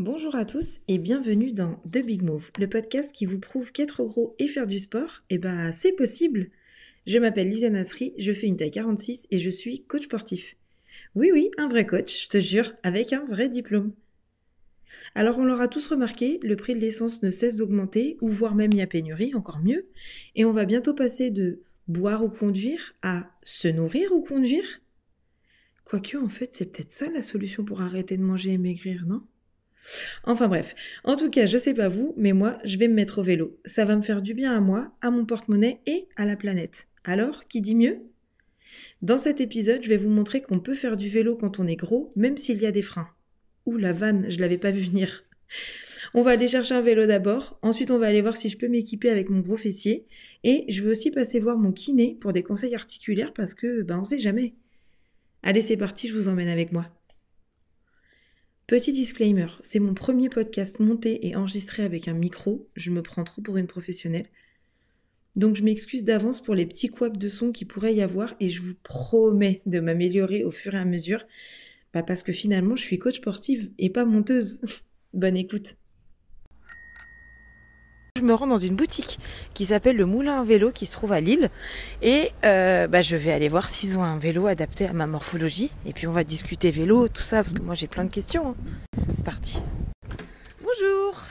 Bonjour à tous et bienvenue dans The Big Move, le podcast qui vous prouve qu'être gros et faire du sport, eh ben, c'est possible. Je m'appelle Lisa Nasri, je fais une taille 46 et je suis coach sportif. Oui, oui, un vrai coach, je te jure, avec un vrai diplôme. Alors on l'aura tous remarqué, le prix de l'essence ne cesse d'augmenter, ou voire même il y a pénurie, encore mieux, et on va bientôt passer de boire ou conduire à se nourrir ou conduire. Quoique, en fait, c'est peut-être ça la solution pour arrêter de manger et maigrir, non? Enfin bref, en tout cas, je sais pas vous, mais moi, je vais me mettre au vélo. Ça va me faire du bien à moi, à mon porte-monnaie et à la planète. Alors, qui dit mieux? Dans cet épisode, je vais vous montrer qu'on peut faire du vélo quand on est gros, même s'il y a des freins. Ouh, la vanne, je l'avais pas vu venir. On va aller chercher un vélo d'abord, ensuite on va aller voir si je peux m'équiper avec mon gros fessier, et je vais aussi passer voir mon kiné pour des conseils articulaires parce que, ben, on sait jamais. Allez, c'est parti, je vous emmène avec moi. Petit disclaimer, c'est mon premier podcast monté et enregistré avec un micro, je me prends trop pour une professionnelle. Donc je m'excuse d'avance pour les petits couacs de son qui pourrait y avoir et je vous promets de m'améliorer au fur et à mesure, bah parce que finalement je suis coach sportive et pas monteuse. Bonne écoute. Je me rends dans une boutique qui s'appelle le Moulin à vélo qui se trouve à Lille et euh, bah, je vais aller voir s'ils ont un vélo adapté à ma morphologie et puis on va discuter vélo, tout ça parce que moi j'ai plein de questions. hein. C'est parti. Bonjour.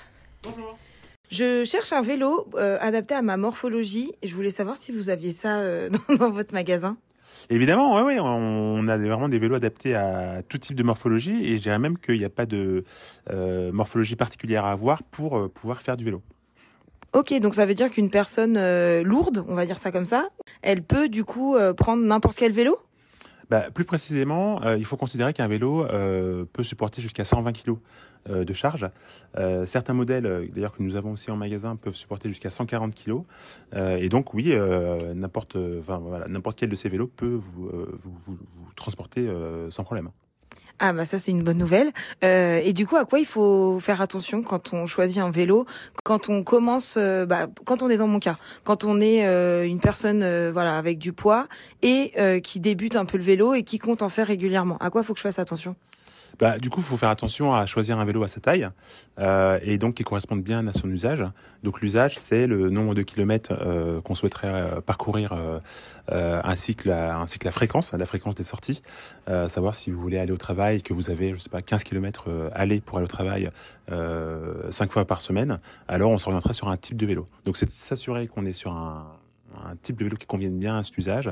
Bonjour. Je cherche un vélo euh, adapté à ma morphologie et je voulais savoir si vous aviez ça euh, dans, dans votre magasin. Évidemment, ouais, ouais, on a vraiment des vélos adaptés à tout type de morphologie et je dirais même qu'il n'y a pas de euh, morphologie particulière à avoir pour euh, pouvoir faire du vélo. Ok, donc ça veut dire qu'une personne euh, lourde, on va dire ça comme ça, elle peut du coup euh, prendre n'importe quel vélo? Bah, plus précisément, euh, il faut considérer qu'un vélo peut supporter jusqu'à 120 kg de charge. Certains modèles, d'ailleurs que nous avons aussi en magasin, peuvent supporter jusqu'à 140 kg. Et donc oui, n'importe, quel de ces vélos peut vous, transporter sans problème. Ah bah ça c'est une bonne nouvelle. Euh, et du coup à quoi il faut faire attention quand on choisit un vélo, quand on commence, euh, bah, quand on est dans mon cas, quand on est euh, une personne euh, voilà avec du poids et qui débute un peu le vélo et qui compte en faire régulièrement. À quoi faut que je fasse attention? Bah, du coup, il faut faire attention à choisir un vélo à sa taille euh, et donc qui corresponde bien à son usage. Donc l'usage, c'est le nombre de kilomètres euh, qu'on souhaiterait euh, parcourir, euh, euh, ainsi que la, ainsi que la fréquence, la fréquence des sorties. Euh, savoir si vous voulez aller au travail et que vous avez, je sais pas, 15 kilomètres aller pour aller au travail 5 fois par semaine, alors on s'orienterait sur un type de vélo. Donc c'est s'assurer qu'on est sur un un type de vélo qui convienne bien à cet usage,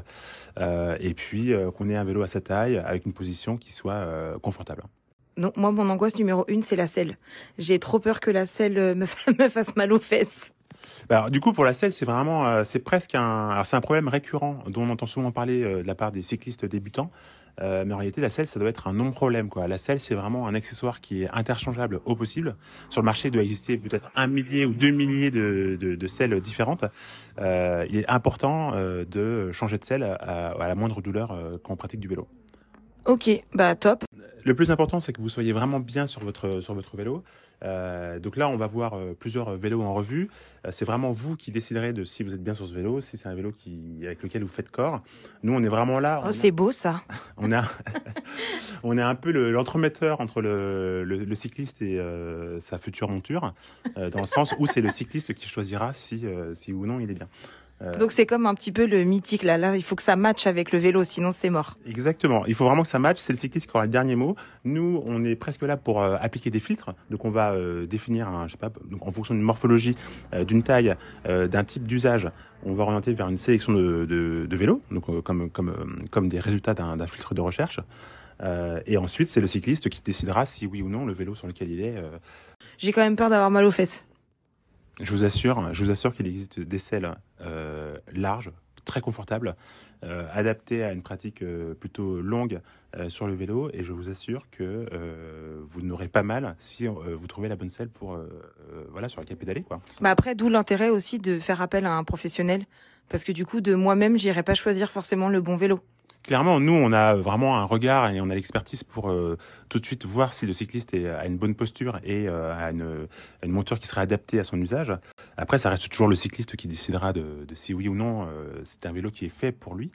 euh, et puis euh, qu'on ait un vélo à sa taille avec une position qui soit euh, confortable. Donc moi mon angoisse numéro une c'est la selle. J'ai trop peur que la selle me, fa- me fasse mal aux fesses. Bah, alors, du coup, pour la selle, c'est vraiment, euh, c'est presque un, c'est un problème récurrent dont on entend souvent parler euh, de la part des cyclistes débutants. Euh, mais en réalité, la selle, ça doit être un non-problème. Quoi. La selle, c'est vraiment un accessoire qui est interchangeable au possible. Sur le marché, il doit exister peut-être un millier ou deux milliers de, de, de selles différentes. Euh, il est important euh, de changer de selle à, à la moindre douleur euh, quand on pratique du vélo. Ok, bah top. Le plus important, c'est que vous soyez vraiment bien sur votre sur votre vélo. Euh, donc là, on va voir euh, plusieurs vélos en revue. Euh, c'est vraiment vous qui déciderez de si vous êtes bien sur ce vélo, si c'est un vélo qui avec lequel vous faites corps. Nous, on est vraiment là. Oh, c'est beau ça. on a on est un peu le- l'entremetteur entre le, le, le cycliste et sa future monture, dans le sens où c'est le cycliste qui choisira si si ou non il est bien. Euh, Donc c'est comme un petit peu le mythique là. Là il faut que ça matche avec le vélo sinon c'est mort. Exactement. Il faut vraiment que ça matche. C'est le cycliste qui aura le dernier mot. Nous, on est presque là pour euh, appliquer des filtres. Donc, on va euh, définir, un, je sais pas, donc, en fonction d'une morphologie, euh, d'une taille, d'un type d'usage, on va orienter vers une sélection de, de, de vélos, donc comme comme comme des résultats d'un d'un filtre de recherche. Euh, et ensuite, c'est le cycliste qui décidera si oui ou non le vélo sur lequel il est. euh, J'ai quand même peur d'avoir mal aux fesses. Je vous assure, je vous assure qu'il existe des selles euh, larges, très confortables, euh, adaptées à une pratique euh, plutôt longue sur le vélo, et je vous assure que vous n'aurez pas mal si vous trouvez la bonne selle pour voilà sur laquelle pédaler quoi. Bah après d'où l'intérêt aussi de faire appel à un professionnel parce que du coup de moi-même j'irai pas choisir forcément le bon vélo. Clairement, nous, on a vraiment un regard et on a l'expertise pour euh, tout de suite voir si le cycliste est, a une bonne posture et euh, a une, monture qui serait adaptée à son usage. Après, ça reste toujours le cycliste qui décidera de, de si oui ou non euh, c'est un vélo qui est fait pour lui.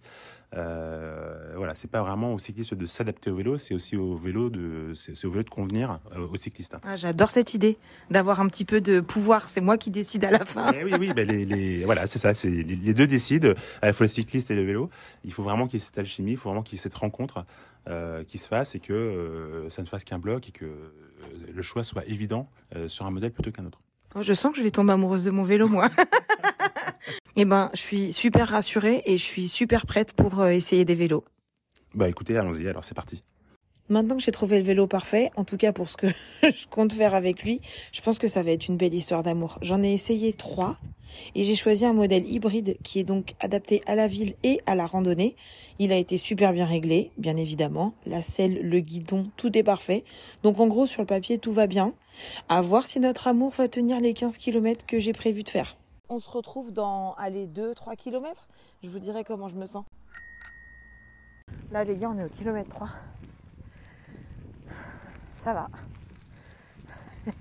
Euh, voilà, c'est pas vraiment aux cyclistes de s'adapter au vélo, c'est aussi au vélo de, c'est au vélo de convenir euh, aux cyclistes. Ah, J'adore cette idée d'avoir un petit peu de pouvoir. C'est moi qui décide à la fin. Eh oui, oui, ben les, les, voilà, c'est ça. C'est les deux décident, à la fois le cycliste et le vélo. Il faut vraiment qu'il y ait cette alchimie, il faut vraiment qu'il y ait cette rencontre euh, qui se fasse et que euh, ça ne fasse qu'un bloc et que euh, le choix soit évident euh, sur un modèle plutôt qu'un autre. Oh, je sens que je vais tomber amoureuse de mon vélo, moi. Eh ben, je suis super rassurée et je suis super prête pour euh, essayer des vélos. Bah écoutez, allons-y. Alors c'est parti. Maintenant que j'ai trouvé le vélo parfait, en tout cas pour ce que je compte faire avec lui, je pense que ça va être une belle histoire d'amour. J'en ai essayé trois et j'ai choisi un modèle hybride qui est donc adapté à la ville et à la randonnée. Il a été super bien réglé, bien évidemment. La selle, le guidon, tout est parfait. Donc en gros, sur le papier, tout va bien. À voir si notre amour va tenir les 15 km que j'ai prévu de faire. On se retrouve dans, allez, 2-3 km. Je vous dirai comment je me sens. Là, les gars, on est au kilomètre 3. Ça va.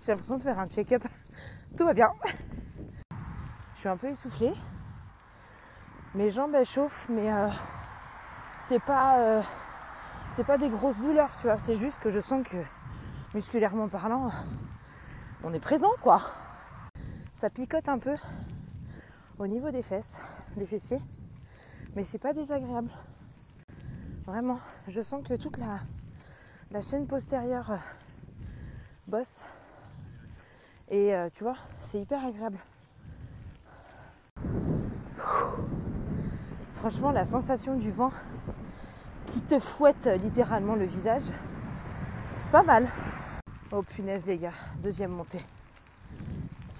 J'ai l'impression de faire un check-up. Tout va bien. Je suis un peu essoufflée. Mes jambes chauffent, mais euh, c'est pas euh, c'est pas des grosses douleurs, tu vois. C'est juste que je sens que musculairement parlant, on est présent quoi. Ça picote un peu au niveau des fesses, des fessiers, mais c'est pas désagréable. Vraiment, je sens que toute la, chaîne postérieure euh, bosse. Et euh, tu vois, c'est hyper agréable. Franchement, la sensation du vent qui te fouette littéralement le visage, c'est pas mal. Oh punaise les gars, deuxième montée.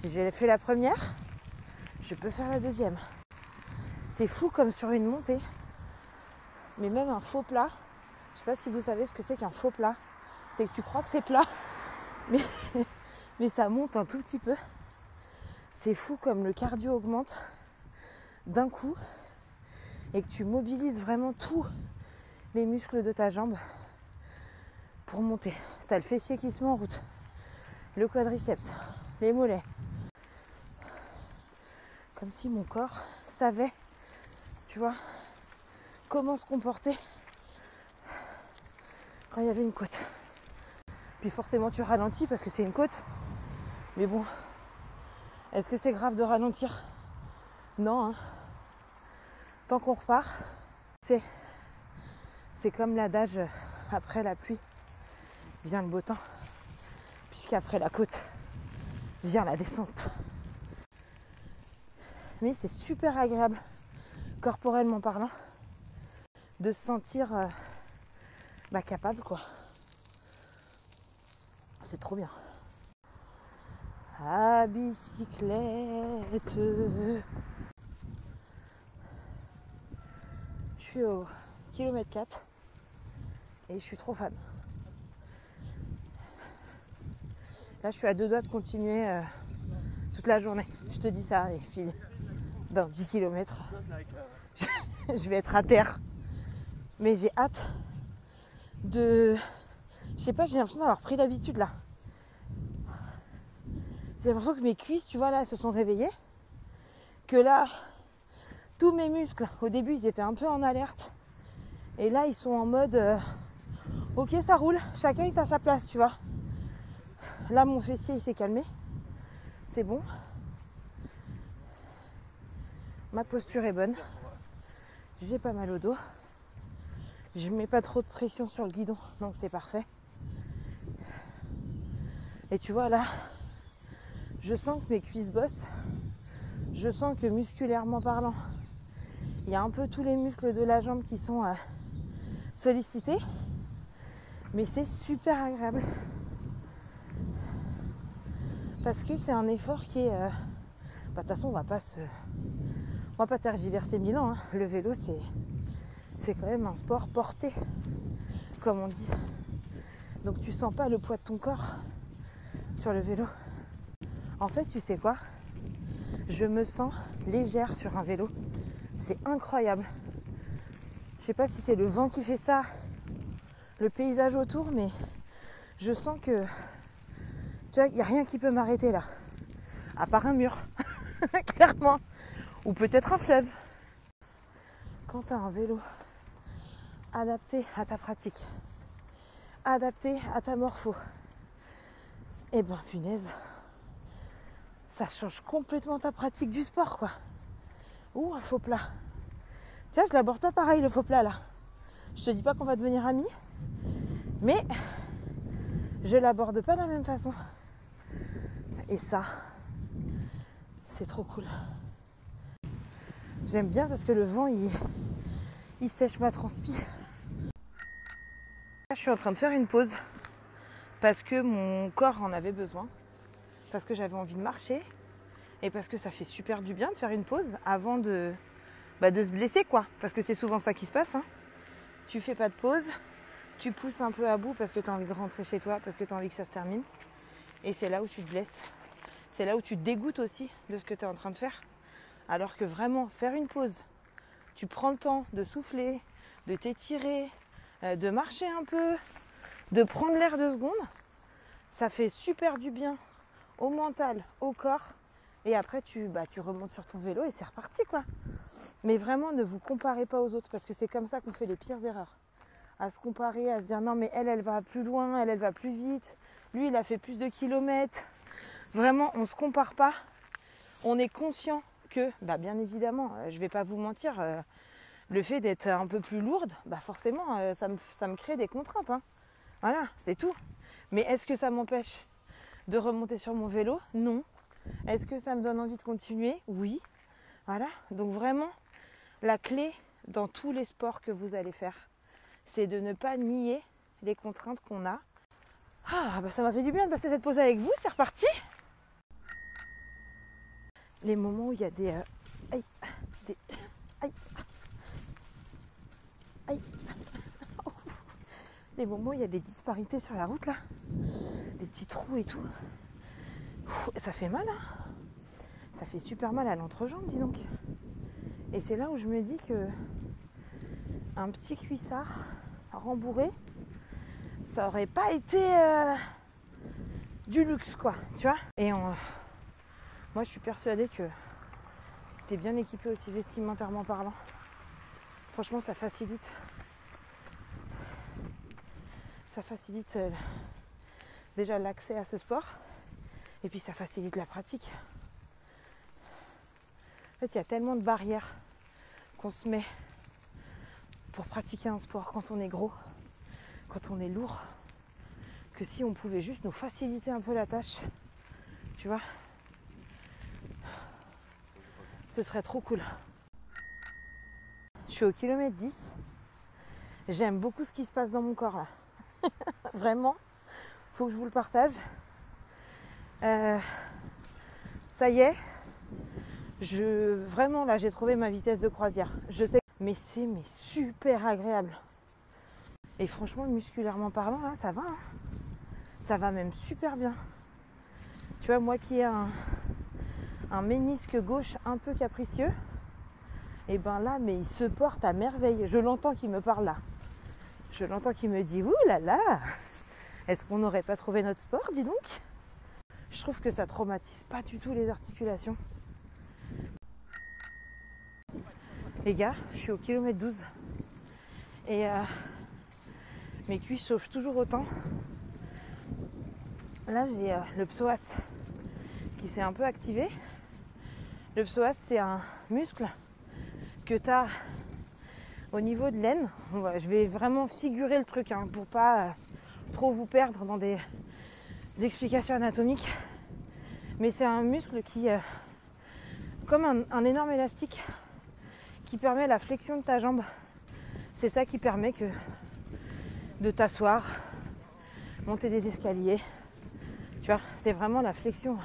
Si j'ai fait la première, je peux faire la deuxième. C'est fou comme sur une montée. Mais même un faux plat, je sais pas si vous savez ce que c'est qu'un faux plat. C'est que tu crois que c'est plat, mais, mais ça monte un tout petit peu. C'est fou comme le cardio augmente d'un coup et que tu mobilises vraiment tous les muscles de ta jambe pour monter. Tu as le fessier qui se met en route, le quadriceps, les mollets. Comme si mon corps savait, tu vois, comment se comporter quand il y avait une côte. Puis forcément tu ralentis parce que c'est une côte. Mais bon, est-ce que c'est grave de ralentir? Non. Hein. Tant qu'on repart, c'est, c'est comme l'adage après la pluie vient le beau temps. Puisqu'après la côte vient la descente. Mais c'est super agréable, corporellement parlant, de se sentir euh, bah, capable quoi. C'est trop bien. À bicyclette. Je suis au kilomètre 4 et je suis trop fan. Là, je suis à deux doigts de continuer euh, toute la journée. Je te dis ça. Et puis, dans 10 km, je vais être à terre. Mais j'ai hâte de. Je sais pas, j'ai l'impression d'avoir pris l'habitude là. J'ai l'impression que mes cuisses, tu vois, là, se sont réveillées. Que là, tous mes muscles, au début, ils étaient un peu en alerte. Et là, ils sont en mode. euh, ok, ça roule, chacun est à sa place, tu vois. Là, mon fessier, il s'est calmé. C'est bon. Ma posture est bonne. J'ai pas mal au dos. Je mets pas trop de pression sur le guidon, donc c'est parfait. Et tu vois là, je sens que mes cuisses bossent. Je sens que musculairement parlant, il y a un peu tous les muscles de la jambe qui sont euh, sollicités. Mais c'est super agréable. Parce que c'est un effort qui est. euh, bah, De toute façon, on va pas se. On pas tergiverser mille ans. hein. Le vélo, c'est. C'est quand même un sport porté, comme on dit. Donc tu sens pas le poids de ton corps sur le vélo. En fait, tu sais quoi? Je me sens légère sur un vélo. C'est incroyable. Je sais pas si c'est le vent qui fait ça, le paysage autour, mais je sens que tu vois, il n'y a rien qui peut m'arrêter là. À part un mur, clairement. Ou peut-être un fleuve. quand tu as un vélo adapté à ta pratique, adapté à ta morpho, eh ben punaise, ça change complètement ta pratique du sport quoi. Ou un faux plat. Tiens, je l'aborde pas pareil le faux plat là. Je te dis pas qu'on va devenir amis, mais je l'aborde pas de la même façon. Et ça, c'est trop cool. J'aime bien parce que le vent il, sèche ma transpi. Je suis en train de faire une pause parce que mon corps en avait besoin, parce que j'avais envie de marcher et parce que ça fait super du bien de faire une pause avant de, bah, se blesser quoi. Parce que c'est souvent ça qui se passe. Hein. Tu fais pas de pause, tu pousses un peu à bout parce que tu as envie de rentrer chez toi, parce que tu as envie que ça se termine. Et c'est là où tu te blesses. C'est là où tu te dégoûtes aussi de ce que tu es en train de faire. Alors que vraiment, faire une pause, tu prends le temps de souffler, de t'étirer, euh, de marcher un peu, de prendre l'air deux secondes, ça fait super du bien au mental, au corps. Et après, tu, bah, tu remontes sur ton vélo et c'est reparti, quoi. Mais vraiment, ne vous comparez pas aux autres parce que c'est comme ça qu'on fait les pires erreurs. À se comparer, à se dire non, mais elle, elle va plus loin, elle, elle va plus vite. Lui, il a fait plus de kilomètres. Vraiment, on ne se compare pas. On est conscient que, bah, bien évidemment, euh, je ne vais pas vous mentir, euh, le fait d'être un peu plus lourde, bah forcément, euh, ça, me, ça, me, crée des contraintes. Hein. Voilà, c'est tout. Mais est-ce que ça m'empêche de remonter sur mon vélo? Non. Est-ce que ça me donne envie de continuer? Oui. Voilà. Donc vraiment, la clé dans tous les sports que vous allez faire, c'est de ne pas nier les contraintes qu'on a. Ah, bah ça m'a fait du bien de passer cette pause avec vous. C'est reparti. Les moments où il y a des, euh, aïe, aïe, aïe. Les moments où il y a des disparités sur la route là, des petits trous et tout. Ça fait mal, hein Ça fait super mal à l'entrejambe, dis donc. Et c'est là où je me dis que un petit cuissard rembourré, ça aurait pas été euh, du luxe, quoi, tu vois. Et moi, je suis persuadée que si t'es bien équipé aussi vestimentairement parlant, franchement, ça facilite. Ça facilite euh, déjà l'accès à ce sport. Et puis ça facilite la pratique. En fait, il y a tellement de barrières qu'on se met pour pratiquer un sport quand on est gros, quand on est lourd, que si on pouvait juste nous faciliter un peu la tâche, tu vois, ce serait trop cool. Je suis au kilomètre 10. J'aime beaucoup ce qui se passe dans mon corps là. Vraiment, faut que je vous le partage. Euh, ça y est, vraiment là j'ai trouvé ma vitesse de croisière. Je sais, mais c'est mais super agréable. Et franchement, musculairement parlant, là, ça va. Hein. ça va même super bien. Tu vois, moi qui ai un, un ménisque gauche un peu capricieux, et ben là, mais il se porte à merveille. Je l'entends qui me parle là. Je l'entends qui me dit Ouh là là Est-ce qu'on n'aurait pas trouvé notre sport, dis donc? Je trouve que ça traumatise pas du tout les articulations. Les gars, je suis au kilomètre 12 et euh, mes cuisses chauffent toujours autant. Là, j'ai euh, le psoas qui s'est un peu activé. Le psoas, c'est un muscle que tu as au niveau de l'aine. Je vais vraiment figurer le truc hein, pour pas euh, trop vous perdre dans des, explications anatomiques. Mais c'est un muscle qui, comme un, énorme élastique, qui permet la flexion de ta jambe. C'est ça qui permet que de t'asseoir, monter des escaliers. Tu vois, c'est vraiment la flexion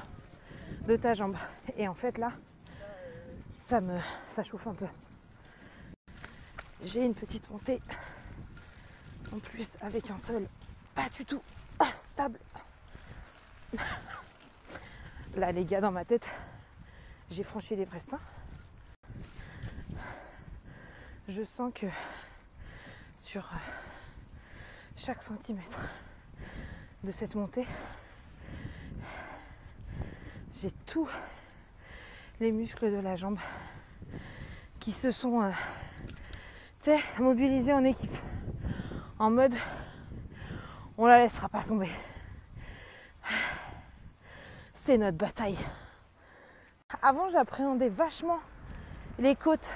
de ta jambe. Et en fait là, ça me ça chauffe un peu. J'ai une petite montée en plus avec un sol pas du tout stable. Là les gars dans ma tête, j'ai franchi les Brestins je sens que sur euh, chaque centimètre de cette montée, j'ai tous les muscles de la jambe qui se sont euh, tu sais, mobilisé en équipe. En mode, on la laissera pas tomber. C'est notre bataille. Avant, j'appréhendais vachement les côtes.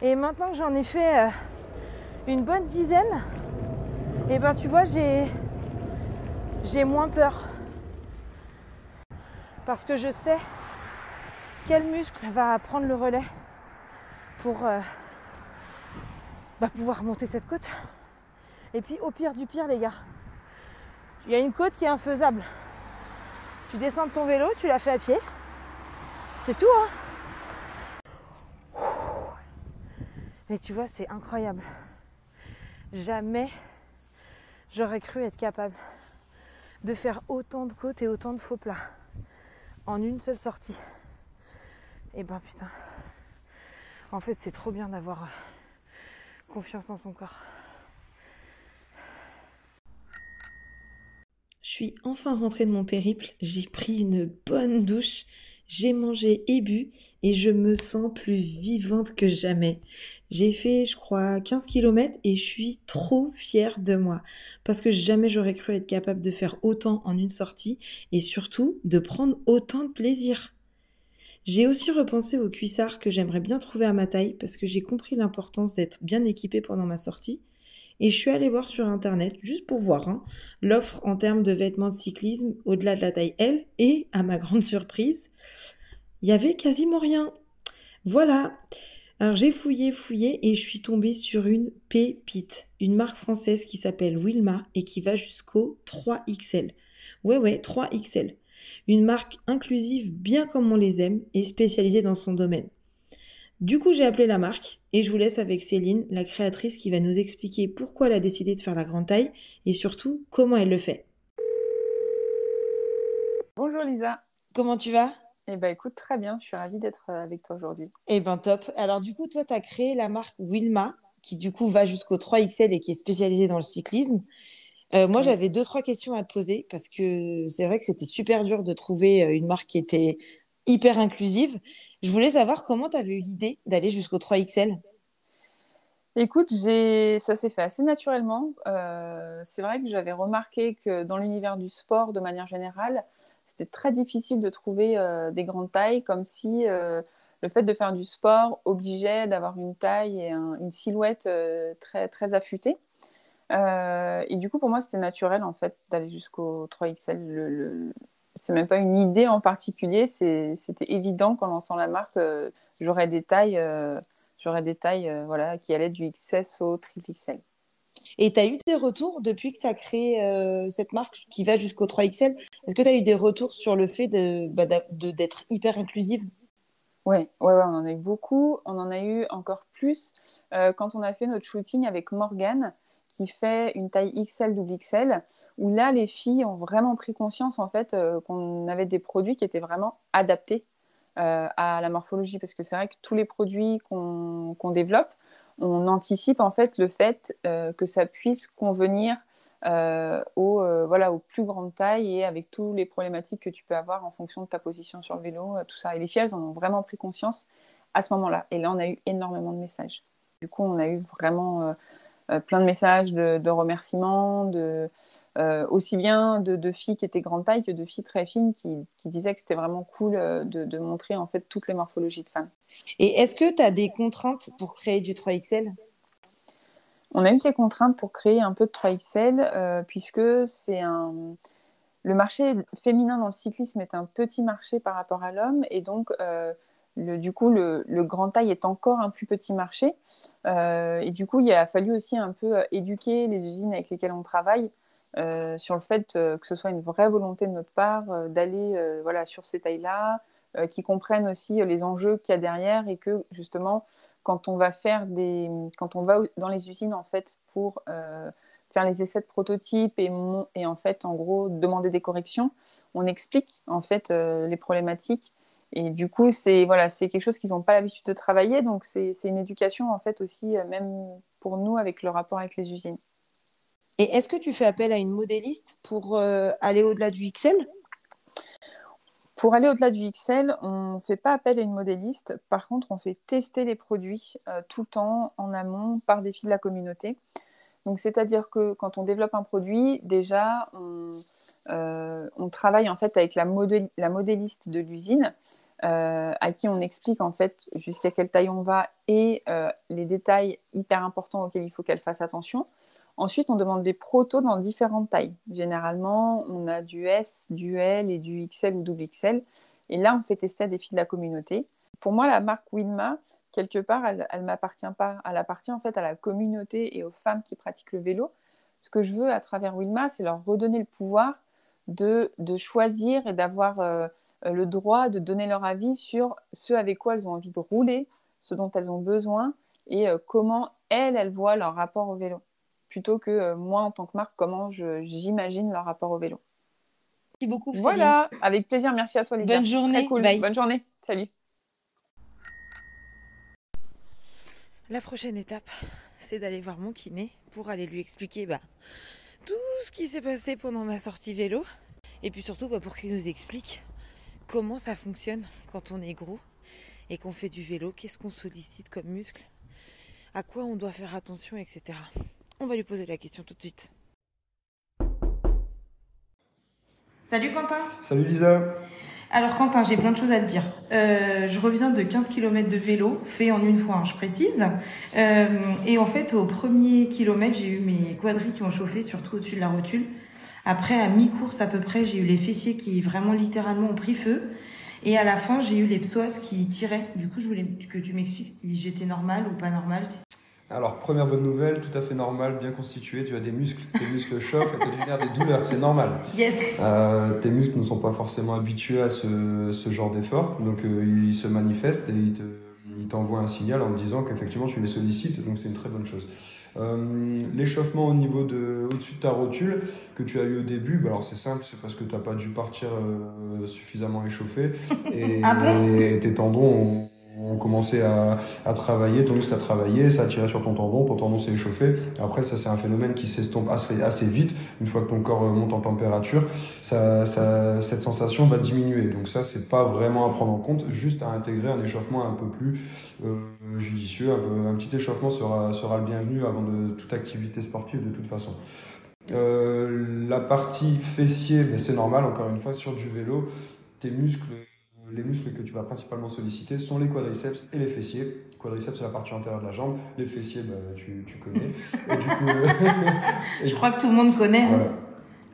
Et maintenant que j'en ai fait euh, une bonne dizaine, et eh ben tu vois, j'ai moins peur. Parce que je sais quel muscle va prendre le relais pour euh, bah, pouvoir monter cette côte. Et puis au pire du pire les gars, il y a une côte qui est infaisable. Tu descends de ton vélo, tu la fais à pied. C'est tout hein Et tu vois, c'est incroyable. Jamais j'aurais cru être capable de faire autant de côtes et autant de faux plats en une seule sortie. Et ben putain. En fait, c'est trop bien d'avoir confiance en son corps. Je suis enfin rentrée de mon périple, j'ai pris une bonne douche, j'ai mangé et bu et je me sens plus vivante que jamais. J'ai fait, je crois, 15 km et je suis trop fière de moi parce que jamais j'aurais cru être capable de faire autant en une sortie et surtout de prendre autant de plaisir. J'ai aussi repensé aux cuissards que j'aimerais bien trouver à ma taille parce que j'ai compris l'importance d'être bien équipé pendant ma sortie. Et je suis allée voir sur internet, juste pour voir, hein, l'offre en termes de vêtements de cyclisme au-delà de la taille L. Et à ma grande surprise, il y avait quasiment rien. Voilà. Alors j'ai fouillé, fouillé et je suis tombée sur une pépite. Une marque française qui s'appelle Wilma et qui va jusqu'au 3XL. Ouais, ouais, 3XL. Une marque inclusive bien comme on les aime et spécialisée dans son domaine. Du coup, j'ai appelé la marque et je vous laisse avec Céline, la créatrice qui va nous expliquer pourquoi elle a décidé de faire la grande taille et surtout comment elle le fait. Bonjour Lisa. Comment tu vas? Eh ben écoute, très bien, je suis ravie d'être euh, avec toi aujourd'hui. Eh ben top. Alors du coup, toi, tu as créé la marque Wilma qui du coup va jusqu'au 3XL et qui est spécialisée dans le cyclisme. Euh, moi, j'avais deux, trois questions à te poser parce que c'est vrai que c'était super dur de trouver euh, une marque qui était hyper inclusive. Je voulais savoir comment tu avais eu l'idée d'aller jusqu'au 3XL. Écoute, ça s'est fait assez naturellement. Euh, c'est vrai que j'avais remarqué que dans l'univers du sport, de manière générale, c'était très difficile de trouver des grandes tailles, comme si le fait de faire du sport obligeait d'avoir une taille et une silhouette très, très affûtée. Euh, et du coup, pour moi, c'était naturel en fait d'aller jusqu'au 3XL. Le, le... C'est même pas une idée en particulier, c'était évident qu'en lançant la marque, euh, j'aurais des tailles, euh, des tailles voilà, qui allaient du XS au triple XL. Et tu as eu des retours depuis que tu as créé cette marque qui va jusqu'au 3XL Est-ce que tu as eu des retours sur le fait bah, d'être hyper inclusive? Oui, ouais, ouais, on en a eu beaucoup. On en a eu encore plus quand on a fait notre shooting avec Morgane qui fait une taille XL double XL, où là les filles ont vraiment pris conscience en fait euh, qu'on avait des produits qui étaient vraiment adaptés euh, à la morphologie, parce que c'est vrai que tous les produits qu'on développe, on anticipe en fait le fait euh, que ça puisse convenir aux, voilà, aux plus grandes tailles et avec toutes les problématiques que tu peux avoir en fonction de ta position sur le vélo, tout ça. Et les filles, elles en ont vraiment pris conscience à ce moment-là. Et là, on a eu énormément de messages. Du coup, on a eu vraiment plein de messages de, remerciements, de, euh, aussi bien de, filles qui étaient grande taille que de filles très fines qui, disaient que c'était vraiment cool euh, de, montrer en fait toutes les morphologies de femmes. Et est-ce que tu as des contraintes pour créer du 3XL On a eu des contraintes pour créer un peu de 3XL puisque c'est un le marché féminin dans le cyclisme est un petit marché par rapport à l'homme et donc du coup, le, grand taille est encore un plus petit marché. Euh, et du coup, il a fallu aussi un peu euh, éduquer les usines avec lesquelles on travaille euh, sur le fait que ce soit une vraie volonté de notre part d'aller voilà, sur ces tailles-là, qui comprennent aussi les enjeux qu'il y a derrière et que justement, quand on va faire des, quand on va dans les usines en fait pour faire les essais de prototypes et, et en fait en gros demander des corrections, on explique en fait les problématiques et du coup, c'est voilà, c'est quelque chose qu'ils n'ont pas l'habitude de travailler. Donc, c'est une éducation, en fait, aussi, euh, même pour nous, avec le rapport avec les usines. Et est-ce que tu fais appel à une modéliste pour euh, aller au-delà du XL Pour aller au-delà du XL, on ne fait pas appel à une modéliste. Par contre, on fait tester les produits tout le temps en amont par filles de la communauté. Donc, c'est-à-dire que quand on développe un produit, déjà, on, travaille en fait avec la, la modéliste de l'usine euh, à qui on explique en fait jusqu'à quelle taille on va et euh, les détails hyper importants auxquels il faut qu'elle fasse attention. Ensuite, on demande des protos dans différentes tailles. Généralement, on a du S, du L et du XL ou double XL. Et là, on fait tester à des filles de la communauté. Pour moi, la marque Winma, quelque part, elle, m'appartient pas. Elle appartient en fait à la communauté et aux femmes qui pratiquent le vélo. Ce que je veux à travers Winma, c'est leur redonner le pouvoir de, choisir et d'avoir euh, le droit de donner leur avis sur ce avec quoi elles ont envie de rouler, ce dont elles ont besoin et euh, comment elles, elles voient leur rapport au vélo, plutôt que euh, moi en tant que marque, comment j'imagine leur rapport au vélo. Merci beaucoup. Voilà, avec plaisir. Merci à toi, Lisa. Bonne journée. Bonne journée. Salut. La prochaine étape, c'est d'aller voir mon kiné pour aller lui expliquer bah, tout ce qui s'est passé pendant ma sortie vélo. Et puis surtout bah, pour qu'il nous explique comment ça fonctionne quand on est gros et qu'on fait du vélo, qu'est-ce qu'on sollicite comme muscle, à quoi on doit faire attention, etc. On va lui poser la question tout de suite. Salut Quentin Salut Lisa alors Quentin, j'ai plein de choses à te dire. Euh, je reviens de 15 km de vélo, fait en une fois, hein, je précise. Euh, et en fait, au premier kilomètre, j'ai eu mes quadris qui ont chauffé, surtout au-dessus de la rotule. Après, à mi-course à peu près, j'ai eu les fessiers qui vraiment littéralement ont pris feu. Et à la fin, j'ai eu les psoas qui tiraient. Du coup, je voulais que tu m'expliques si j'étais normale ou pas normale. Alors, première bonne nouvelle, tout à fait normal, bien constitué. Tu as des muscles, tes muscles chauffent et tu as des douleurs, c'est normal. Yes. Euh, tes muscles ne sont pas forcément habitués à ce, ce genre d'effort, donc euh, ils se manifestent et ils te il t'envoie un signal en disant qu'effectivement tu les sollicites, donc c'est une très bonne chose. Euh, l'échauffement au niveau de au-dessus de ta rotule que tu as eu au début, bah alors c'est simple, c'est parce que tu n'as pas dû partir euh, suffisamment échauffé et, ah et tes tendons ont on commençait à, à, travailler, ton muscle a travaillé, ça a tiré sur ton tendon, ton tendon s'est échauffé. Après, ça, c'est un phénomène qui s'estompe assez, assez vite. Une fois que ton corps euh, monte en température, ça, ça, cette sensation va diminuer. Donc ça, c'est pas vraiment à prendre en compte, juste à intégrer un échauffement un peu plus euh, judicieux. Un, petit échauffement sera, sera le bienvenu avant de toute activité sportive de toute façon. Euh, la partie fessier, mais c'est normal, encore une fois, sur du vélo, tes muscles les muscles que tu vas principalement solliciter sont les quadriceps et les fessiers. Quadriceps, c'est la partie antérieure de la jambe. Les fessiers, bah, tu, tu, connais. et du coup, Je crois que tout le monde connaît. Hein.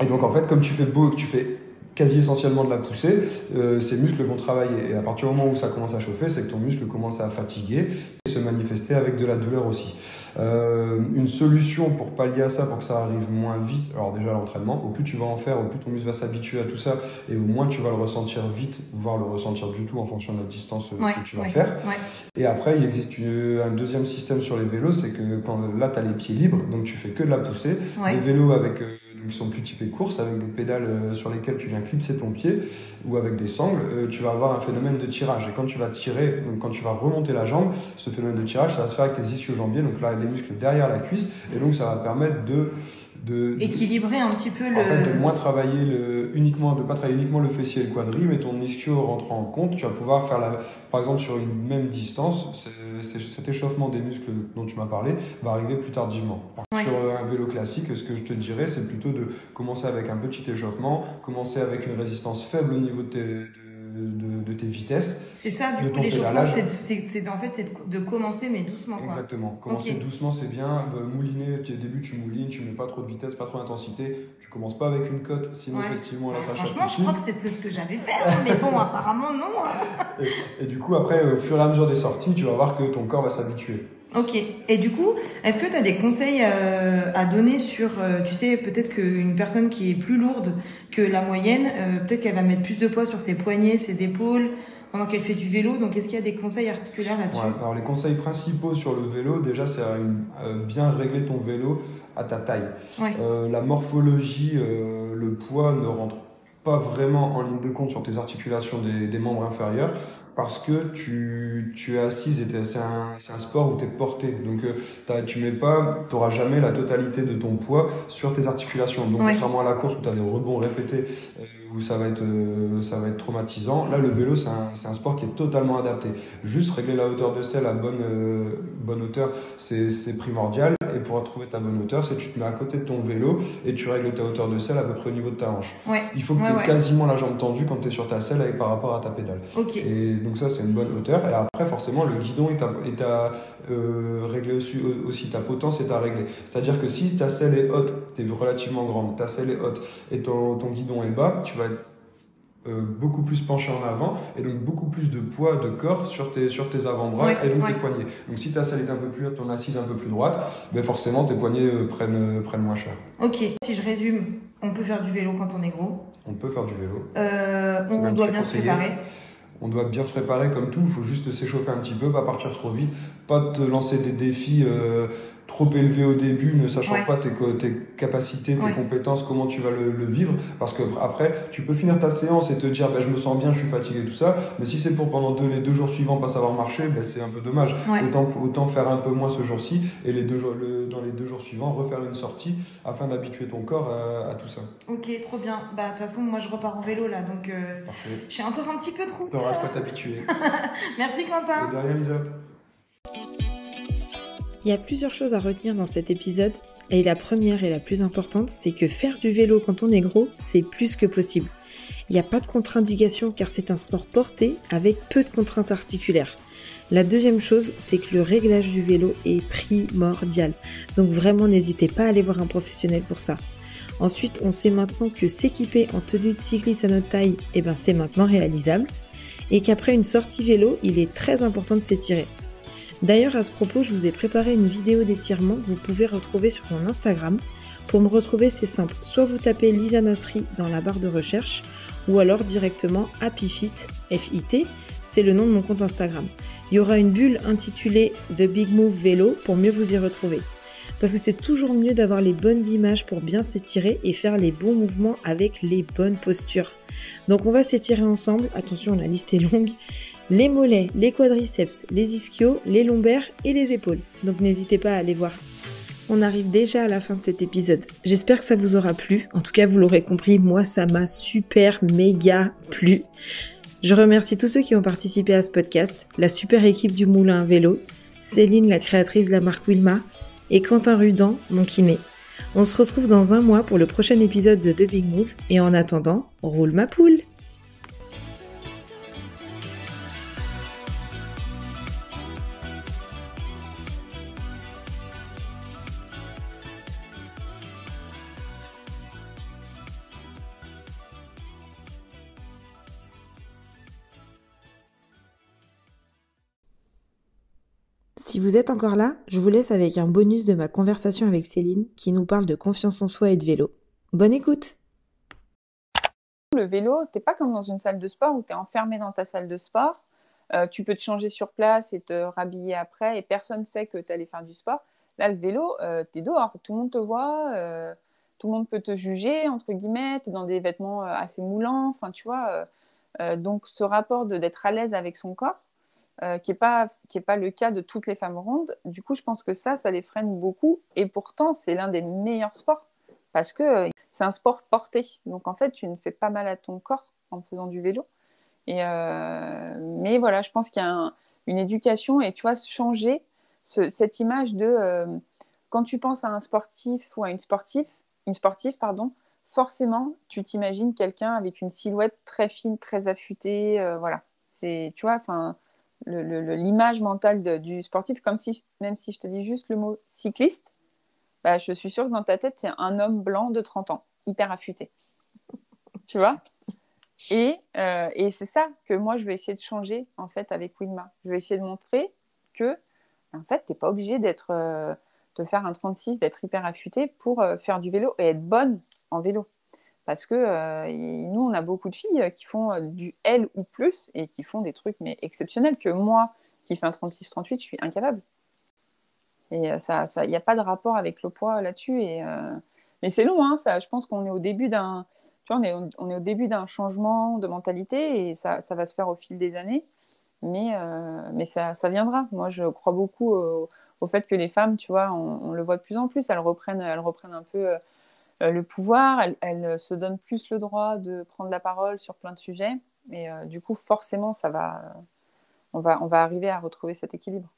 Et donc, en fait, comme tu fais beau, tu fais quasi essentiellement de la poussée, euh, ces muscles vont travailler. Et à partir du moment où ça commence à chauffer, c'est que ton muscle commence à fatiguer et se manifester avec de la douleur aussi. Euh, une solution pour pallier à ça, pour que ça arrive moins vite, alors déjà l'entraînement, au plus tu vas en faire, au plus ton muscle va s'habituer à tout ça, et au moins tu vas le ressentir vite, voire le ressentir du tout en fonction de la distance euh, que tu vas faire. Et après, il existe un deuxième système sur les vélos, c'est que quand là, tu as les pieds libres, donc tu fais que de la poussée, des vélos avec... Euh, qui sont plus typés course, avec des pédales sur lesquelles tu viens clipser ton pied, ou avec des sangles, tu vas avoir un phénomène de tirage. Et quand tu vas tirer, donc quand tu vas remonter la jambe, ce phénomène de tirage, ça va se faire avec tes ischio-jambiers, donc là, les muscles derrière la cuisse, et donc ça va permettre de de, équilibrer un petit peu le en fait de moins travailler le uniquement de pas travailler uniquement le fessier et le quadri mais ton ischio rentre en compte. Tu vas pouvoir faire la par exemple sur une même distance cet échauffement des muscles dont tu m'as parlé va arriver plus tardivement. Sur un vélo classique ce que je te dirais c'est plutôt de commencer avec un petit échauffement commencer avec une résistance faible au niveau de tes de, tes vitesses. C'est ça, du coup, l'échauffement, c'est en fait c'est de commencer, mais doucement. Exactement. Commencer doucement, c'est bien. Euh, mouliner, au début, tu moulines, tu mets pas trop de vitesse, pas trop d'intensité. Tu commences pas avec une cote, sinon, effectivement, là, ça Franchement, je crois que c'est ce que j'avais fait, hein, mais bon, apparemment, non. Hein. et, du coup, après, au fur et à mesure des sorties, tu vas voir que ton corps va s'habituer. Ok. Et du coup, est-ce que tu as des conseils euh, à donner sur, euh, tu sais, peut-être qu'une personne qui est plus lourde que la moyenne, euh, peut-être qu'elle va mettre plus de poids sur ses poignets, ses épaules, pendant qu'elle fait du vélo? Donc, est-ce qu'il y a des conseils articulaires là-dessus? Alors, les conseils principaux sur le vélo, déjà, c'est bien régler ton vélo à ta taille. la morphologie, le poids ne rentre pas vraiment en ligne de compte sur tes articulations des, des membres inférieurs parce que tu, tu es assise et c'est un, un sport où tu es porté. Donc euh, tu mets pas, tu n'auras jamais la totalité de ton poids sur tes articulations. Donc contrairement à la course où tu as des rebonds répétés, euh, où ça va être, euh, ça va être traumatisant, là le vélo c'est un, un, sport qui est totalement adapté. Juste régler la hauteur de selle à bonne, bonne hauteur, c'est primordial. Pour trouver ta bonne hauteur, c'est tu te mets à côté de ton vélo et tu règles ta hauteur de selle à peu près au niveau de ta hanche. Il faut que tu aies quasiment la jambe tendue quand tu es sur ta selle avec, par rapport à ta pédale. Et donc ça, c'est une bonne hauteur. Et après, forcément, le guidon est à, euh, régler aussi, aussi, ta potence est à régler. C'est-à-dire que si ta selle est haute, tu es relativement grande, ta selle est haute et ton, ton guidon est bas, tu vas être euh, beaucoup plus penché en avant et donc beaucoup plus de poids de corps sur tes, sur tes avant-bras et donc tes poignets. Donc si ta selle est un peu plus haute, ton assise un peu plus droite, ben forcément tes poignets euh, prennent, prennent moins cher. Ok, si je résume, on peut faire du vélo quand on est gros. On peut faire du vélo. on doit bien se préparer on doit bien se préparer comme tout, il faut juste s'échauffer un petit peu, pas partir trop vite, pas te lancer des défis euh, trop élevé au début, ne sachant pas tes, tes, capacités, tes compétences, comment tu vas le, vivre. Parce que après, tu peux finir ta séance et te dire, bah, je me sens bien, je suis fatigué, tout ça. Mais si c'est pour pendant deux, les deux jours suivants pas savoir marcher, bah, c'est un peu dommage. Autant, autant faire un peu moins ce jour-ci et les deux le, dans les deux jours suivants, refaire une sortie afin d'habituer ton corps à, tout ça. Ok, trop bien. Bah, de toute façon, moi, je repars en vélo là, donc euh, j'ai encore un petit peu de route. T'auras pas t'habituer. Merci Quentin. de rien, Lisa. Il y a plusieurs choses à retenir dans cet épisode, et la première et la plus importante, c'est que faire du vélo quand on est gros, c'est plus que possible. Il n'y a pas de contre-indication car c'est un sport porté avec peu de contraintes articulaires. La deuxième chose, c'est que le réglage du vélo est primordial. Donc vraiment, n'hésitez pas à aller voir un professionnel pour ça. Ensuite, on sait maintenant que s'équiper en tenue de cycliste à notre taille, eh ben, c'est maintenant réalisable. Et qu'après une sortie vélo, il est très important de s'étirer. D'ailleurs, à ce propos, je vous ai préparé une vidéo d'étirement que vous pouvez retrouver sur mon Instagram. Pour me retrouver, c'est simple. Soit vous tapez Lisa Nasri dans la barre de recherche, ou alors directement HappyFit, F-I-T, c'est le nom de mon compte Instagram. Il y aura une bulle intitulée The Big Move Vélo pour mieux vous y retrouver. Parce que c'est toujours mieux d'avoir les bonnes images pour bien s'étirer et faire les bons mouvements avec les bonnes postures. Donc on va s'étirer ensemble, attention la liste est longue, les mollets, les quadriceps, les ischios, les lombaires et les épaules. Donc n'hésitez pas à aller voir. On arrive déjà à la fin de cet épisode. J'espère que ça vous aura plu. En tout cas, vous l'aurez compris, moi ça m'a super méga plu. Je remercie tous ceux qui ont participé à ce podcast, la super équipe du Moulin vélo, Céline, la créatrice de la marque Wilma, et Quentin Rudan, mon kiné. On se retrouve dans un mois pour le prochain épisode de The Big Move, et en attendant, roule ma poule Si vous êtes encore là, je vous laisse avec un bonus de ma conversation avec Céline qui nous parle de confiance en soi et de vélo. Bonne écoute Le vélo, t'es pas comme dans une salle de sport où tu es enfermé dans ta salle de sport. Euh, tu peux te changer sur place et te rhabiller après et personne ne sait que tu allais faire du sport. Là, le vélo, euh, tu es dehors, tout le monde te voit, euh, tout le monde peut te juger, entre guillemets, tu dans des vêtements assez moulants, enfin tu donc ce rapport d'être à l'aise avec son corps, euh, qui n'est pas, qui est pas le cas de toutes les femmes rondes. Du coup, je pense que ça, ça les freine beaucoup. Et pourtant, c'est l'un des meilleurs sports parce que euh, c'est un sport porté. Donc, en fait, tu ne fais pas mal à ton corps en faisant du vélo. Et euh, mais voilà, je pense qu'il y a une éducation et tu vois, changer cette image de quand tu penses à un sportif ou à une sportive, une sportive, pardon, forcément, tu t'imagines quelqu'un avec une silhouette très fine, très affûtée, voilà. C'est, tu vois, enfin, l'image mentale du sportif, comme si, même si je te dis juste le mot cycliste, bah, je suis sûre que dans ta tête, c'est un homme blanc de 30 ans, hyper affûté. tu vois? Et, euh, et c'est ça que moi, je vais essayer de changer, en fait, avec Wilma. Je vais essayer de montrer que, en fait, tu n'es pas obligé d'être, euh, de faire un 36, d'être hyper affûté pour euh, faire du vélo et être bonne en vélo parce que euh, nous, on a beaucoup de filles qui font euh, du L ou plus et qui font des trucs mais exceptionnels que moi, qui fais un 36-38, je suis incapable. Et euh, il n'y a pas de rapport avec le poids là-dessus. Mais c'est long, hein, ça. Je pense qu'on est au début d'un on est, début d'un changement de mentalité et ça, ça, va se faire au fil des années. Mais, mais ça, viendra. Moi, je crois beaucoup au, au, fait que les femmes, tu vois, on, on, le voit de plus en plus, elles reprennent, elles reprennent un peu le pouvoir, elles, elles, se donnent plus le droit de prendre la parole sur plein de sujets. Et du coup, forcément, ça va, on, va, on va arriver à retrouver cet équilibre.